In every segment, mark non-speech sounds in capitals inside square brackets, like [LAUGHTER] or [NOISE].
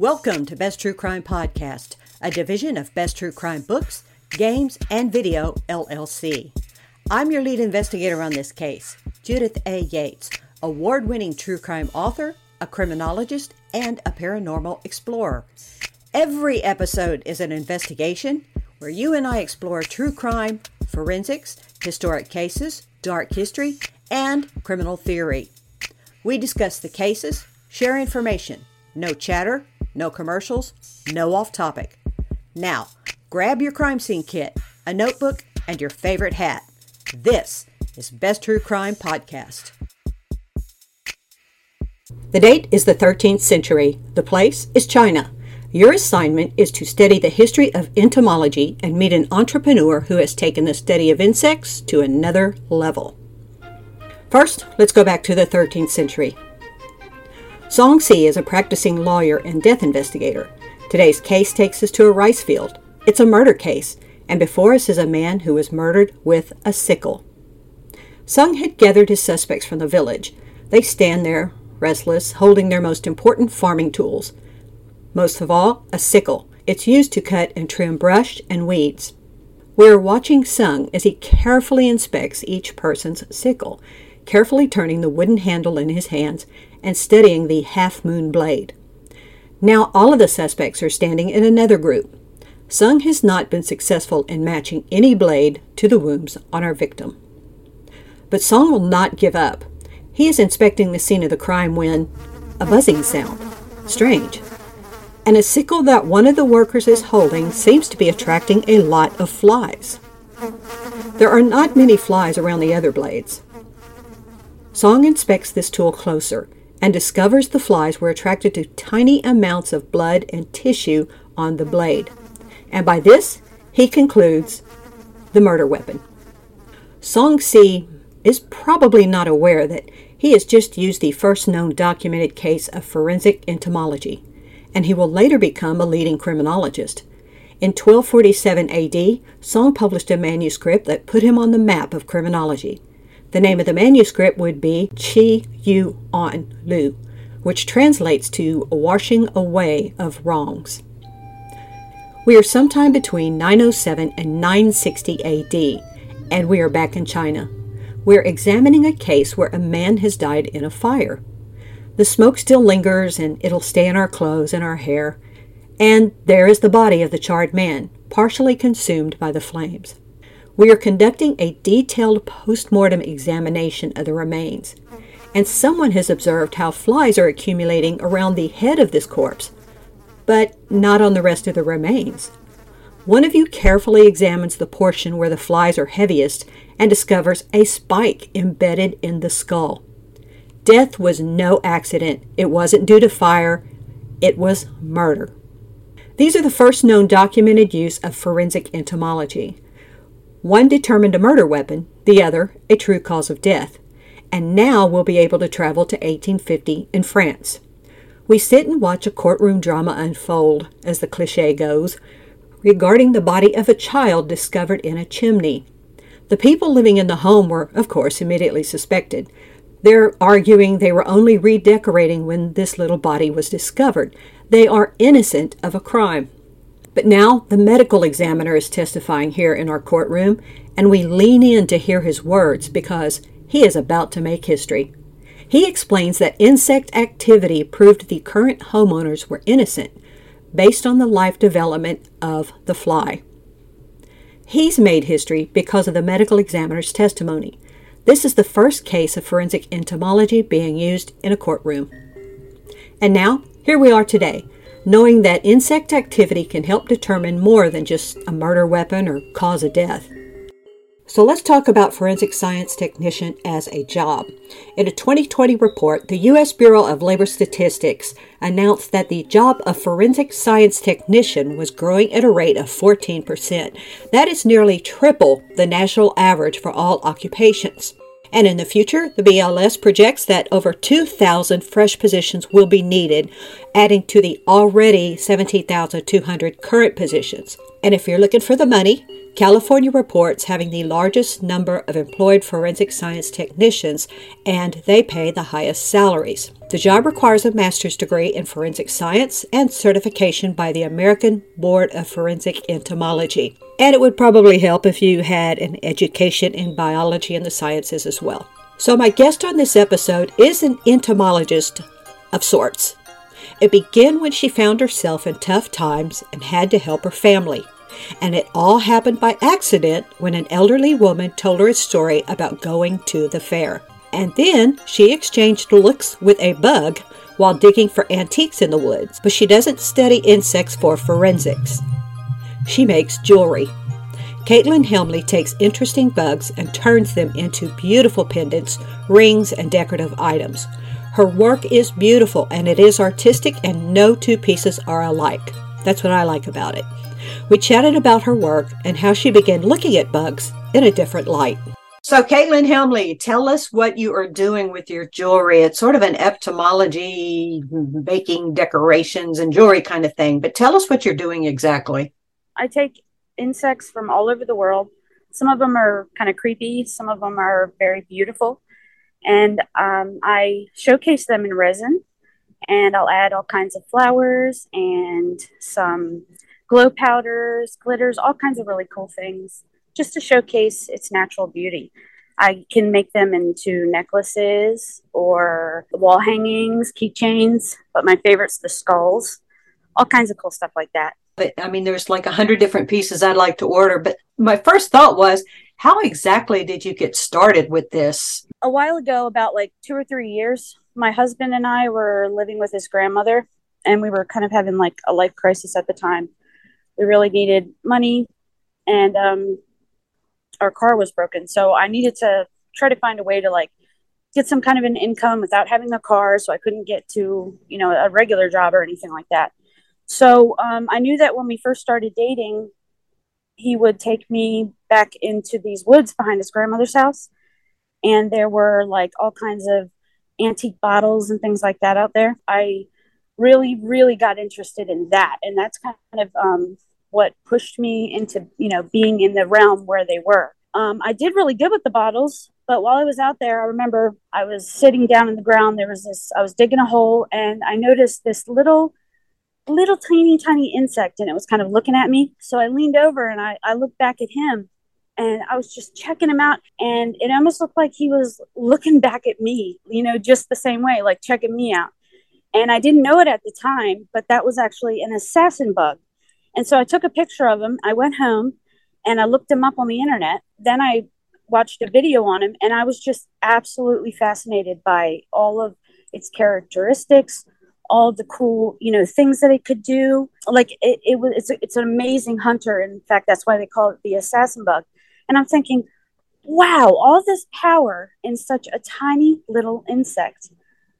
Welcome to Best True Crime Podcast, a division of Best True Crime Books, Games, and Video LLC. I'm your lead investigator on this case, Judith A. Yates, award winning true crime author, a criminologist, and a paranormal explorer. Every episode is an investigation where you and I explore true crime, forensics, historic cases, dark history, and criminal theory. We discuss the cases, share information, no chatter, no commercials, no off topic. Now, grab your crime scene kit, a notebook, and your favorite hat. This is Best True Crime Podcast. The date is the 13th century. The place is China. Your assignment is to study the history of entomology and meet an entrepreneur who has taken the study of insects to another level. First, let's go back to the 13th century. Song Si is a practicing lawyer and death investigator. Today's case takes us to a rice field. It's a murder case, and before us is a man who was murdered with a sickle. Sung had gathered his suspects from the village. They stand there, restless, holding their most important farming tools. Most of all, a sickle. It's used to cut and trim brush and weeds. We are watching Sung as he carefully inspects each person's sickle, carefully turning the wooden handle in his hands and studying the half moon blade. Now all of the suspects are standing in another group. Sung has not been successful in matching any blade to the wounds on our victim. But Song will not give up. He is inspecting the scene of the crime when a buzzing sound. Strange. And a sickle that one of the workers is holding seems to be attracting a lot of flies. There are not many flies around the other blades. Song inspects this tool closer and discovers the flies were attracted to tiny amounts of blood and tissue on the blade. And by this, he concludes the murder weapon. Song Si is probably not aware that he has just used the first known documented case of forensic entomology, and he will later become a leading criminologist. In 1247 AD, Song published a manuscript that put him on the map of criminology. The name of the manuscript would be Chi Yu On Lu, which translates to washing away of wrongs. We are sometime between 907 and 960 AD, and we are back in China. We're examining a case where a man has died in a fire. The smoke still lingers and it'll stay in our clothes and our hair. And there is the body of the charred man, partially consumed by the flames. We are conducting a detailed post-mortem examination of the remains, and someone has observed how flies are accumulating around the head of this corpse, but not on the rest of the remains. One of you carefully examines the portion where the flies are heaviest and discovers a spike embedded in the skull. Death was no accident. It wasn't due to fire. It was murder. These are the first known documented use of forensic entomology. One determined a murder weapon, the other a true cause of death. And now we'll be able to travel to 1850 in France. We sit and watch a courtroom drama unfold, as the cliche goes, regarding the body of a child discovered in a chimney. The people living in the home were, of course, immediately suspected. They're arguing they were only redecorating when this little body was discovered. They are innocent of a crime. But now the medical examiner is testifying here in our courtroom, and we lean in to hear his words because he is about to make history. He explains that insect activity proved the current homeowners were innocent based on the life development of the fly. He's made history because of the medical examiner's testimony. This is the first case of forensic entomology being used in a courtroom. And now, here we are today, knowing that insect activity can help determine more than just a murder weapon or cause of death. So let's talk about forensic science technician as a job. In a 2020 report, the U.S. Bureau of Labor Statistics announced that the job of forensic science technician was growing at a rate of 14%. That is nearly triple the national average for all occupations. And in the future, the BLS projects that over 2,000 fresh positions will be needed adding to the already 17,200 current positions. And if you're looking for the money, California reports having the largest number of employed forensic science technicians, and they pay the highest salaries. The job requires a master's degree in forensic science and certification by the American Board of Forensic Entomology. And it would probably help if you had an education in biology and the sciences as well. So, my guest on this episode is an entomologist of sorts. It began when she found herself in tough times and had to help her family. And it all happened by accident when an elderly woman told her a story about going to the fair. And then she exchanged looks with a bug while digging for antiques in the woods, but she doesn't study insects for forensics. She makes jewelry. Caitlin Helmley takes interesting bugs and turns them into beautiful pendants, rings, and decorative items. Her work is beautiful and it is artistic, and no two pieces are alike. That's what I like about it. We chatted about her work and how she began looking at bugs in a different light. So, Caitlin Helmley, tell us what you are doing with your jewelry. It's sort of an entomology, making decorations and jewelry kind of thing, but tell us what you're doing exactly. I take insects from all over the world. Some of them are kind of creepy, some of them are very beautiful and um, I showcase them in resin. And I'll add all kinds of flowers and some glow powders, glitters, all kinds of really cool things just to showcase its natural beauty. I can make them into necklaces or wall hangings, keychains, but my favorite's the skulls, all kinds of cool stuff like that. But I mean, there's like a hundred different pieces I'd like to order. But my first thought was, how exactly did you get started with this? A while ago, about like two or three years, my husband and I were living with his grandmother, and we were kind of having like a life crisis at the time. We really needed money, and um, our car was broken. So I needed to try to find a way to like get some kind of an income without having a car. So I couldn't get to, you know, a regular job or anything like that. So um, I knew that when we first started dating, he would take me back into these woods behind his grandmother's house. And there were like all kinds of antique bottles and things like that out there. I really, really got interested in that. And that's kind of um, what pushed me into, you know, being in the realm where they were. Um, I did really good with the bottles, but while I was out there, I remember I was sitting down in the ground. There was this, I was digging a hole and I noticed this little little tiny, tiny insect and it was kind of looking at me. So I leaned over and I, I looked back at him and I was just checking him out. And it almost looked like he was looking back at me, you know, just the same way, like checking me out. And I didn't know it at the time, but that was actually an assassin bug. And so I took a picture of him. I went home and I looked him up on the internet. Then I watched a video on him and I was just absolutely fascinated by all of its characteristics, all the cool, you know, things that it could do. Like it, it was, it's, it's an amazing hunter. In fact, that's why they call it the assassin bug. And I'm thinking, wow, all this power in such a tiny little insect.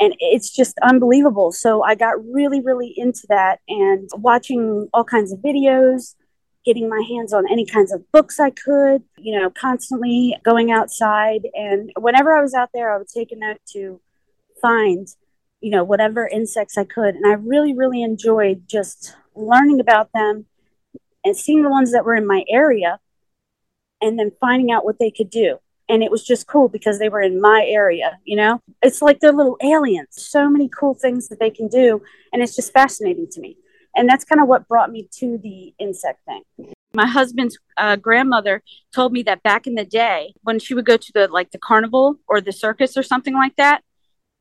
And it's just unbelievable. So I got really, really into that and watching all kinds of videos, getting my hands on any kinds of books I could, you know, constantly going outside. And whenever I was out there, I would take a note to find you know, whatever insects I could. And I really, really enjoyed just learning about them and seeing the ones that were in my area and then finding out what they could do. And it was just cool because they were in my area, you know? It's like they're little aliens. So many cool things that they can do. And it's just fascinating to me. And that's kind of what brought me to the insect thing. My husband's uh, grandmother told me that back in the day, when she would go to the like the carnival or the circus or something like that,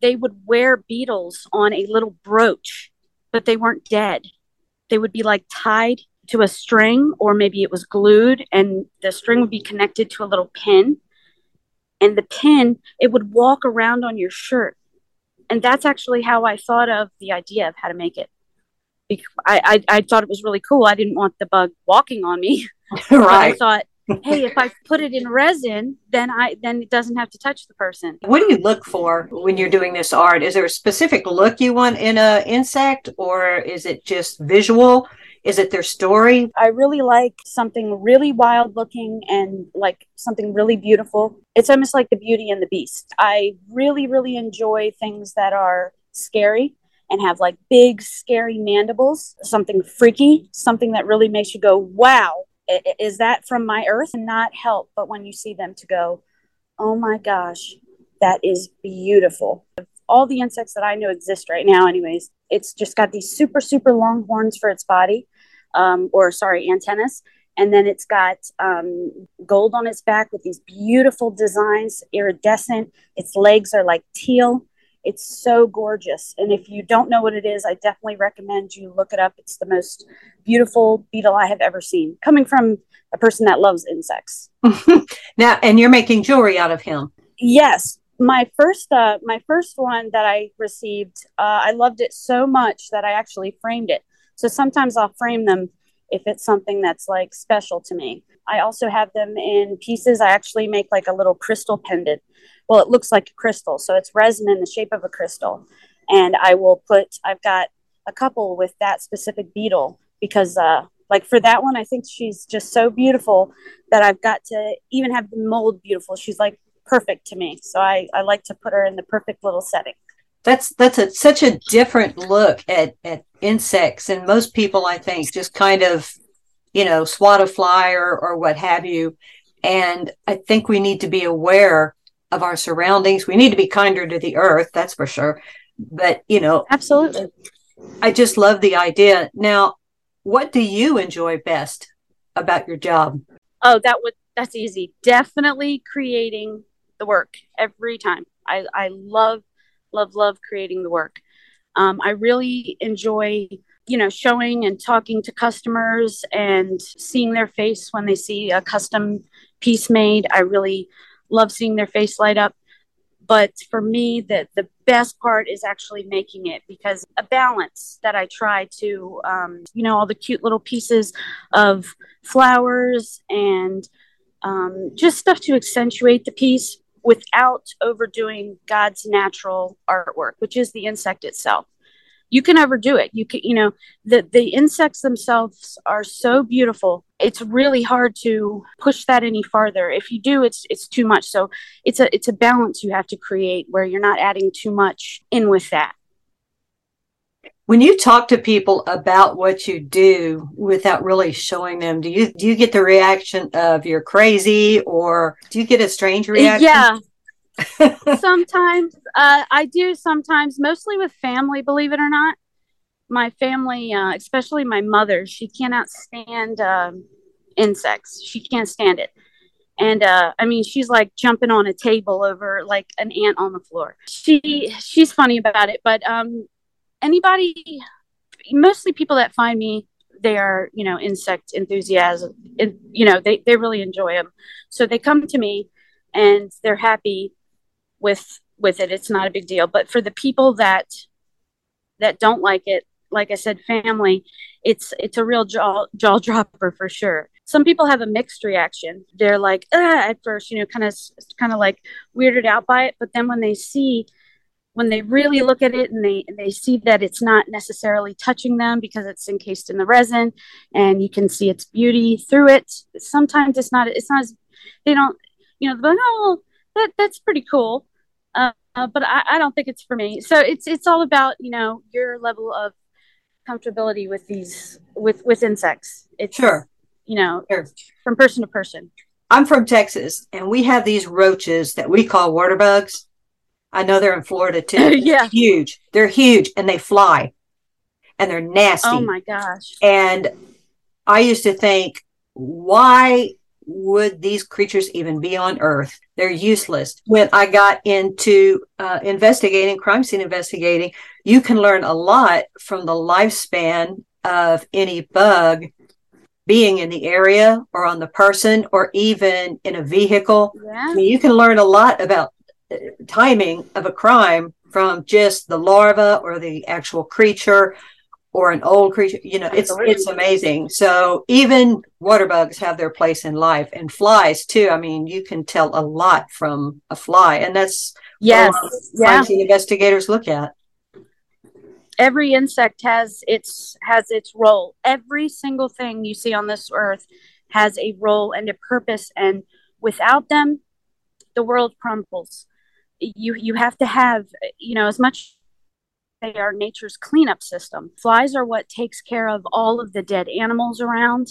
they would wear beetles on a little brooch, but they weren't dead. They would be like tied to a string, or maybe it was glued, and the string would be connected to a little pin. And the pin, it would walk around on your shirt. And that's actually how I thought of the idea of how to make it. I, I, I thought it was really cool. I didn't want the bug walking on me. [LAUGHS] [LAUGHS] right. I thought hey, if I [LAUGHS] put it in resin, then I then it doesn't have to touch the person. What do you look for when you're doing this art? Is there a specific look you want in a insect, or is it just visual? Is it their story? I really like something really wild looking and like something really beautiful. It's almost like the Beauty and the Beast. I really, really enjoy things that are scary and have like big, scary mandibles, something freaky, something that really makes you go, wow, is that from my earth? And not help, but when you see them to go, oh my gosh, that is beautiful. All the insects that I know exist right now, anyways, it's just got these super, super long horns for its body, um, or sorry, antennas. And then it's got um, gold on its back with these beautiful designs, iridescent. Its legs are like teal. It's so gorgeous. And if you don't know what it is, I definitely recommend you look it up. It's the most beautiful beetle I have ever seen, coming from a person that loves insects. [LAUGHS] now, and you're making jewelry out of him. Yes. My first, uh, my first one that I received, uh, I loved it so much that I actually framed it. So sometimes I'll frame them if it's something that's like special to me. I also have them in pieces. I actually make like a little crystal pendant well, it looks like a crystal. So it's resin in the shape of a crystal. And I will put, I've got a couple with that specific beetle because, uh, like for that one, I think she's just so beautiful that I've got to even have the mold beautiful. She's like perfect to me. So I, I like to put her in the perfect little setting. That's that's a, such a different look at, at insects, and most people, I think, just kind of, you know, swat a fly or, or what have you. And I think we need to be aware of our surroundings. We need to be kinder to the earth, that's for sure. But, you know, absolutely. I just love the idea. Now, what do you enjoy best about your job? Oh, that would that's easy. Definitely creating the work every time. I, I love, love, love creating the work. Um, I really enjoy, you know, showing and talking to customers and seeing their face when they see a custom piece made. I really love seeing their face light up. But for me, the, the best part is actually making it because a balance that I try to, um, you know, all the cute little pieces of flowers and um, just stuff to accentuate the piece without overdoing God's natural artwork, which is the insect itself. You can overdo it. You can you know the the insects themselves are so beautiful. It's really hard to push that any farther. If you do it's it's too much. So it's a it's a balance you have to create where you're not adding too much in with that when you talk to people about what you do without really showing them do you do you get the reaction of you're crazy or do you get a strange reaction yeah [LAUGHS] sometimes uh, I do. Sometimes, mostly with family. Believe it or not, my family, uh, especially my mother, she cannot stand um, insects. She can't stand it. And uh, I mean, she's like jumping on a table over like an ant on the floor. She she's funny about it, but um, anybody, mostly people that find me, they are you know insect enthusiasts. And, you know, they they really enjoy them, so they come to me and they're happy with with it. It's not a big deal. But for the people that that don't like it like i said family it's it's a real jaw jaw dropper for sure. Some people have a mixed reaction. They're like at first you know kind of kind of like weirded out by it. But then when they see when they really look at it and they they see that it's not necessarily touching them because it's encased in the resin and you can see its beauty through it sometimes it's not it's not as they don't you know but oh that that's pretty cool uh, but I, I don't think it's for me. So it's it's all about you know your level of comfortability with these with with insects. It's sure you know sure. from person to person. I'm from Texas, and we have these roaches that we call water bugs. I know they're in Florida too. [LAUGHS] yeah, huge. They're huge, and they fly, and they're nasty. Oh my gosh! And I used to think, why would these creatures even be on Earth? They're useless. When I got into uh, investigating, crime scene investigating, you can learn a lot from the lifespan of any bug being in the area or on the person or even in a vehicle. Yeah. I mean, you can learn a lot about timing of a crime from just the larva or the actual creature or an old creature you know it's it's amazing. So even water bugs have their place in life and flies too. I mean you can tell a lot from a fly and that's yes yeah. investigators look at. Every insect has its has its role. Every single thing you see on this earth has a role and a purpose. And without them the world crumbles you you have to have you know as much they are nature's cleanup system. Flies are what takes care of all of the dead animals around,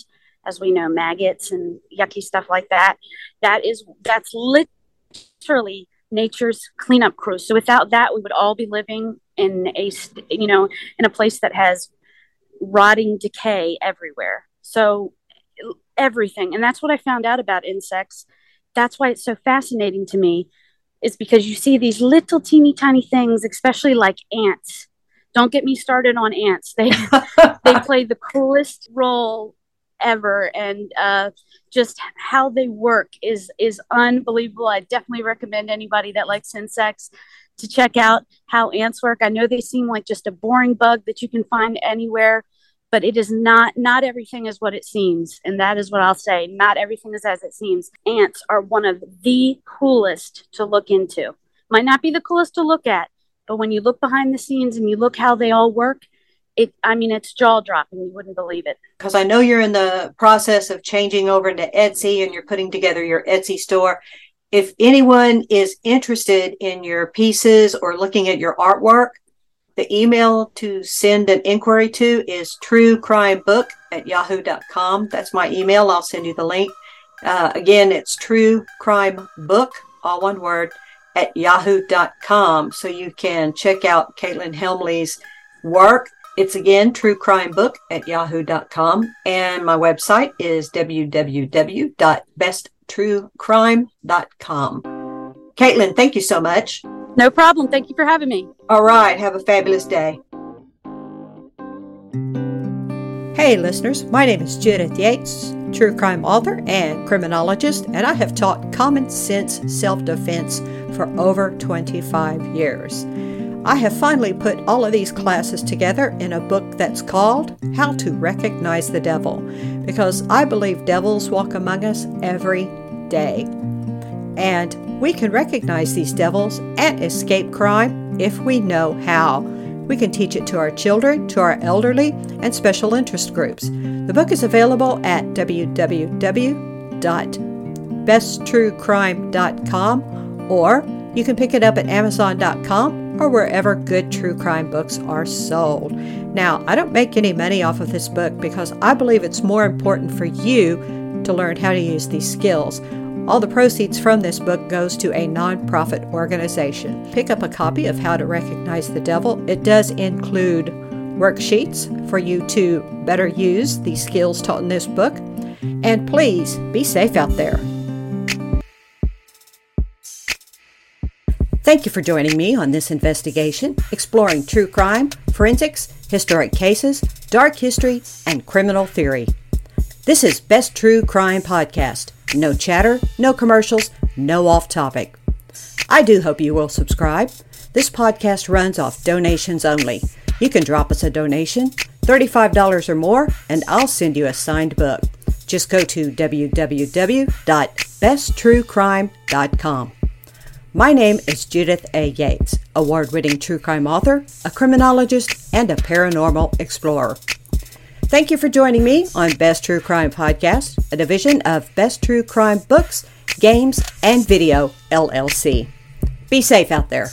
as we know, maggots and yucky stuff like that. That is that's literally nature's cleanup crew. So without that, we would all be living in a you know in a place that has rotting decay everywhere. So everything, and that's what I found out about insects. That's why it's so fascinating to me is because you see these little teeny tiny things, especially like ants. Don't get me started on ants. They [LAUGHS] they play the coolest role ever, and uh, just how they work is is unbelievable. I definitely recommend anybody that likes insects to check out how ants work. I know they seem like just a boring bug that you can find anywhere, but it is not not everything is what it seems. And that is what i'll say. Not everything is as it seems. Ants are one of the coolest to look into. Might not be the coolest to look at but when you look behind the scenes and you look how they all work it i mean it's jaw dropping you wouldn't believe it. Because i know you're in the process of changing over into etsy and you're putting together your etsy store. If anyone is interested in your pieces or looking at your artwork the email to send an inquiry to is truecrimebook at yahoo.com. That's my email. I'll send you the link. Uh, again, it's truecrimebook, all one word, at yahoo.com. So you can check out Caitlin Helmley's work. It's again truecrimebook at yahoo.com. And my website is www.besttruecrime.com. Caitlin, thank you so much. No problem. Thank you for having me. All right. Have a fabulous day. Hey, listeners. My name is Judith Yates, true crime author and criminologist, and I have taught common sense self defense for over 25 years. I have finally put all of these classes together in a book that's called How to Recognize the Devil, because I believe devils walk among us every day. And we can recognize these devils and escape crime if we know how. We can teach it to our children, to our elderly, and special interest groups. The book is available at www.besttruecrime.com or you can pick it up at amazon.com or wherever good true crime books are sold. Now, I don't make any money off of this book because I believe it's more important for you to learn how to use these skills. All the proceeds from this book goes to a nonprofit organization. Pick up a copy of How to Recognize the Devil. It does include worksheets for you to better use the skills taught in this book. And please be safe out there. Thank you for joining me on this investigation exploring true crime, forensics, historic cases, dark history, and criminal theory. This is Best True Crime Podcast. No chatter, no commercials, no off topic. I do hope you will subscribe. This podcast runs off donations only. You can drop us a donation, $35 or more, and I'll send you a signed book. Just go to www.besttruecrime.com. My name is Judith A. Yates, award winning true crime author, a criminologist, and a paranormal explorer. Thank you for joining me on Best True Crime Podcast, a division of Best True Crime Books, Games, and Video, LLC. Be safe out there.